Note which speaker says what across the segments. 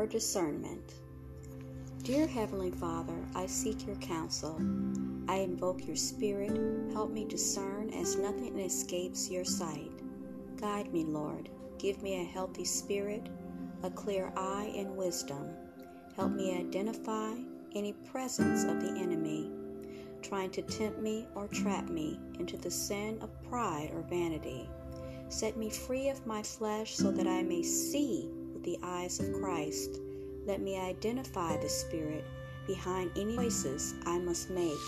Speaker 1: for discernment. Dear Heavenly Father, I seek your counsel. I invoke your spirit. Help me discern as nothing escapes your sight. Guide me, Lord. Give me a healthy spirit, a clear eye, and wisdom. Help me identify any presence of the enemy trying to tempt me or trap me into the sin of pride or vanity. Set me free of my flesh so that I may see with the eyes of Christ. Let me identify the Spirit behind any choices I must make.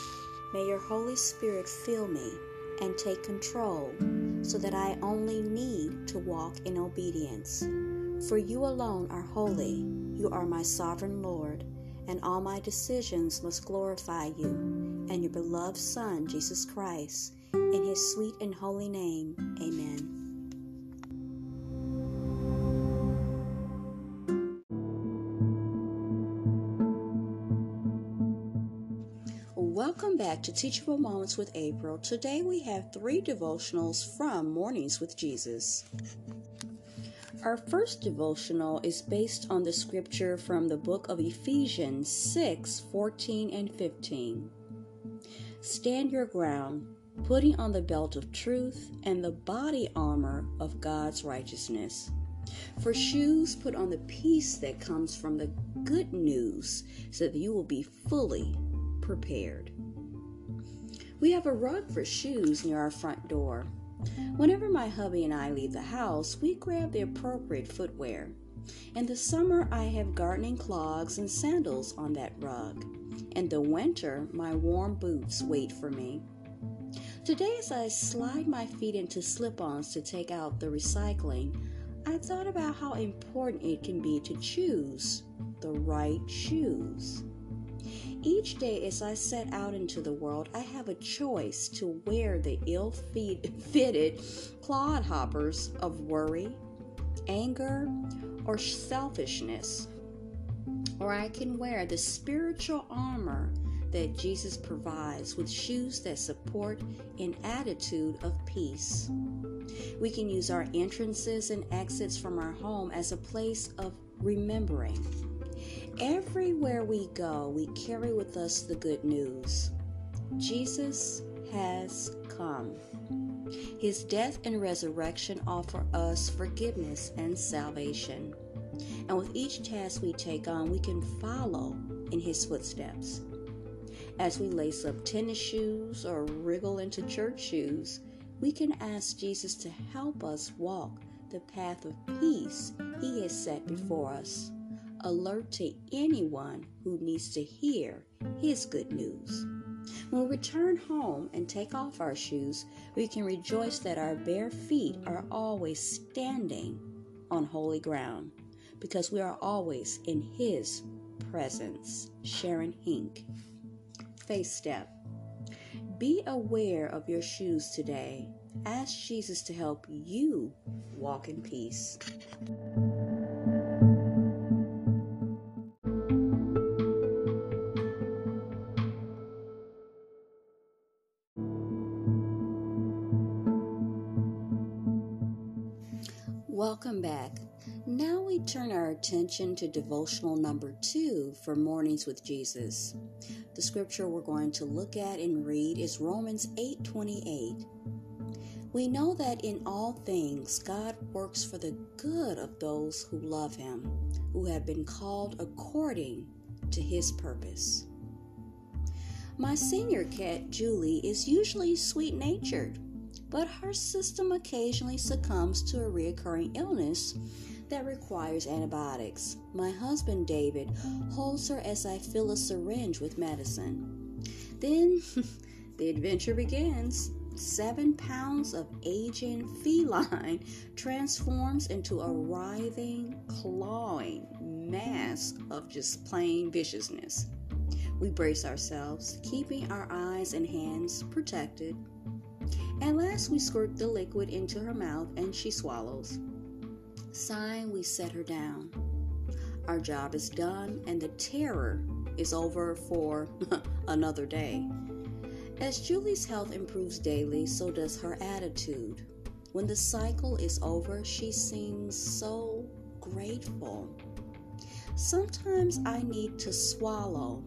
Speaker 1: May your Holy Spirit fill me and take control so that I only need to walk in obedience. For you alone are holy, you are my sovereign Lord, and all my decisions must glorify you and your beloved Son, Jesus Christ. In his sweet and holy name, amen.
Speaker 2: Welcome back to Teachable Moments with April. Today we have three devotionals from Mornings with Jesus. Our first devotional is based on the scripture from the book of Ephesians 6 14 and 15. Stand your ground, putting on the belt of truth and the body armor of God's righteousness. For shoes, put on the peace that comes from the good news so that you will be fully prepared. We have a rug for shoes near our front door. Whenever my hubby and I leave the house, we grab the appropriate footwear. In the summer, I have gardening clogs and sandals on that rug. In the winter, my warm boots wait for me. Today, as I slide my feet into slip ons to take out the recycling, I thought about how important it can be to choose the right shoes. Each day as I set out into the world, I have a choice to wear the ill fitted clodhoppers of worry, anger, or selfishness. Or I can wear the spiritual armor that Jesus provides with shoes that support an attitude of peace. We can use our entrances and exits from our home as a place of remembering Everywhere we go, we carry with us the good news Jesus has come. His death and resurrection offer us forgiveness and salvation. And with each task we take on, we can follow in his footsteps. As we lace up tennis shoes or wriggle into church shoes, we can ask Jesus to help us walk the path of peace he has set before us alert to anyone who needs to hear His good news. When we return home and take off our shoes, we can rejoice that our bare feet are always standing on holy ground because we are always in His presence. Sharon Hinck. Faith Step. Be aware of your shoes today. Ask Jesus to help you walk in peace. Welcome back. Now we turn our attention to devotional number two for Mornings with Jesus. The scripture we're going to look at and read is Romans 8 28. We know that in all things God works for the good of those who love Him, who have been called according to His purpose. My senior cat, Julie, is usually sweet natured but her system occasionally succumbs to a recurring illness that requires antibiotics. My husband, David, holds her as I fill a syringe with medicine. Then the adventure begins. Seven pounds of aging feline transforms into a writhing, clawing mass of just plain viciousness. We brace ourselves, keeping our eyes and hands protected. At last, we squirt the liquid into her mouth and she swallows. Sighing, we set her down. Our job is done and the terror is over for another day. As Julie's health improves daily, so does her attitude. When the cycle is over, she seems so grateful. Sometimes I need to swallow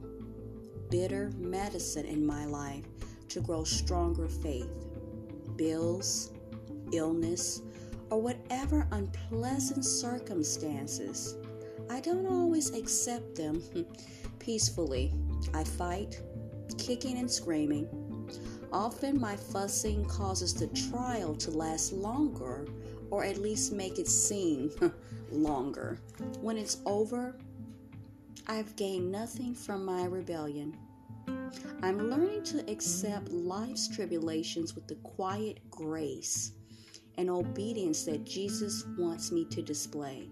Speaker 2: bitter medicine in my life to grow stronger faith bills, illness, or whatever unpleasant circumstances. I don't always accept them peacefully. I fight, kicking and screaming. Often my fussing causes the trial to last longer, or at least make it seem longer. When it's over, I've gained nothing from my rebellion. I'm learning to accept life's tribulations with the quiet grace and obedience that Jesus wants me to display.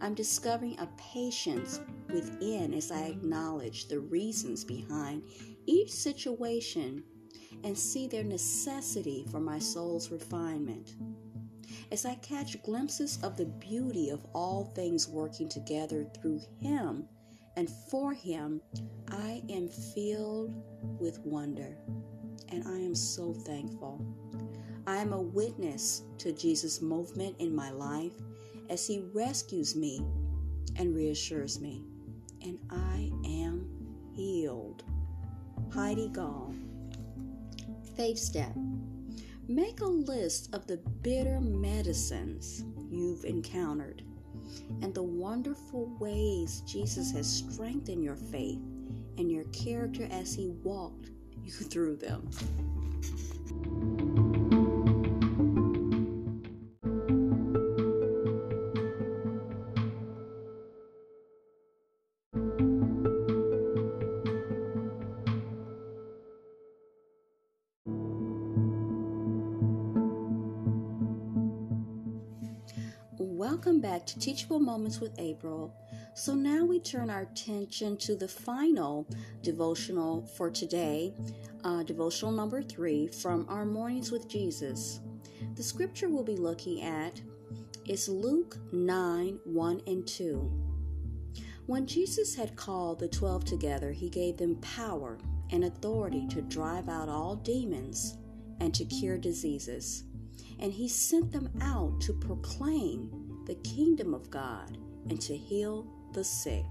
Speaker 2: I'm discovering a patience within as I acknowledge the reasons behind each situation and see their necessity for my soul's refinement. As I catch glimpses of the beauty of all things working together through Him and for him I am filled with wonder, and I am so thankful. I am a witness to Jesus' movement in my life as he rescues me and reassures me, and I am healed. Heidi Gaul. Faith Step. Make a list of the bitter medicines you've encountered and the wonderful ways Jesus has strengthened your faith and your character as He walked you through them. Welcome back to Teachable Moments with April. So now we turn our attention to the final devotional for today, uh, devotional number three from our Mornings with Jesus. The scripture we'll be looking at is Luke 9 1 and 2. When Jesus had called the twelve together, he gave them power and authority to drive out all demons and to cure diseases. And he sent them out to proclaim the kingdom of God and to heal the sick.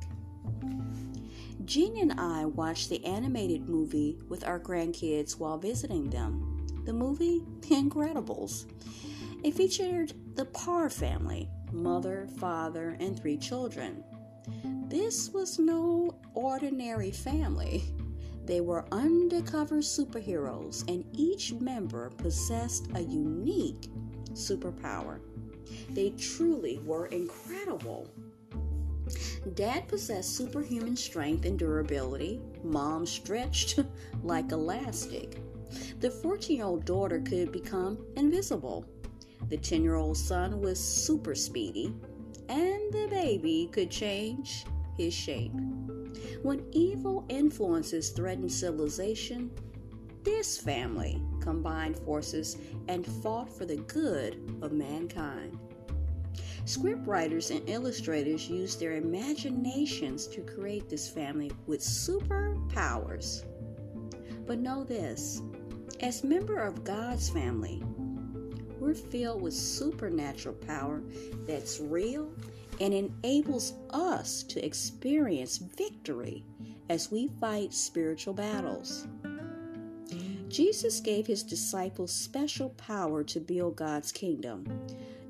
Speaker 2: Gene and I watched the animated movie with our grandkids while visiting them. The movie The Incredibles. It featured the Parr family mother, father, and three children. This was no ordinary family. They were undercover superheroes, and each member possessed a unique superpower. They truly were incredible. Dad possessed superhuman strength and durability. Mom stretched like elastic. The 14 year old daughter could become invisible. The 10 year old son was super speedy. And the baby could change his shape. When evil influences threaten civilization, this family combined forces and fought for the good of mankind. Scriptwriters and illustrators used their imaginations to create this family with superpowers. But know this as member of God's family, we're filled with supernatural power that's real and enables us to experience victory as we fight spiritual battles. Jesus gave his disciples special power to build God's kingdom,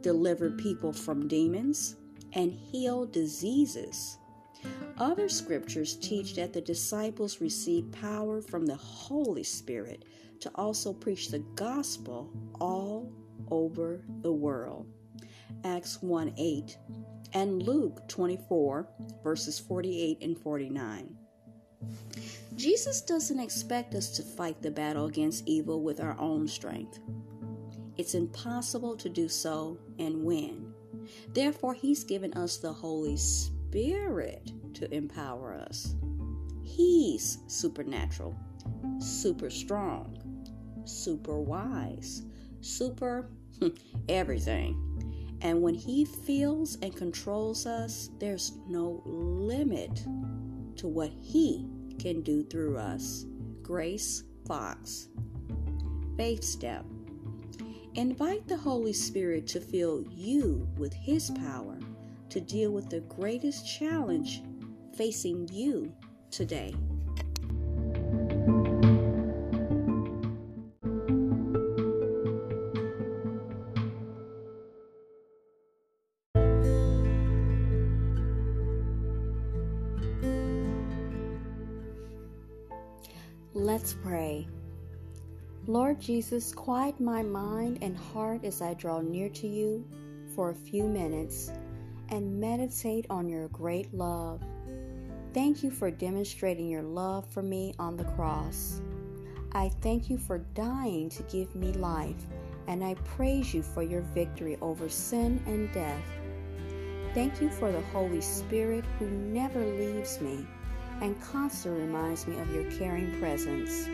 Speaker 2: deliver people from demons, and heal diseases. Other scriptures teach that the disciples received power from the Holy Spirit to also preach the gospel all over the world. Acts 1 8 and Luke 24, verses 48 and 49. Jesus doesn't expect us to fight the battle against evil with our own strength. It's impossible to do so and win. Therefore, He's given us the Holy Spirit to empower us. He's supernatural, super strong, super wise, super hmm, everything. And when He feels and controls us, there's no limit to what He can do through us. Grace Fox. Faith Step Invite the Holy Spirit to fill you with His power to deal with the greatest challenge facing you today. Let's pray. Lord Jesus, quiet my mind and heart as I draw near to you for a few minutes and meditate on your great love. Thank you for demonstrating your love for me on the cross. I thank you for dying to give me life, and I praise you for your victory over sin and death. Thank you for the Holy Spirit who never leaves me and constantly reminds me of your caring presence.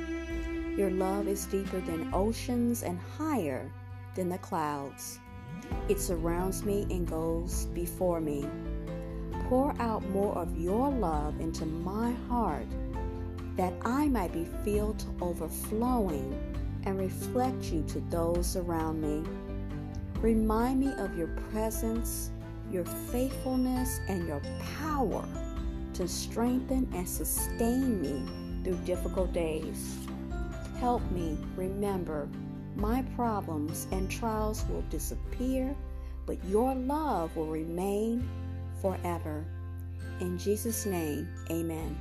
Speaker 2: Your love is deeper than oceans and higher than the clouds. It surrounds me and goes before me. Pour out more of your love into my heart that I might be filled to overflowing and reflect you to those around me. Remind me of your presence, your faithfulness, and your power to strengthen and sustain me through difficult days. Help me remember my problems and trials will disappear, but your love will remain forever. In Jesus' name, amen.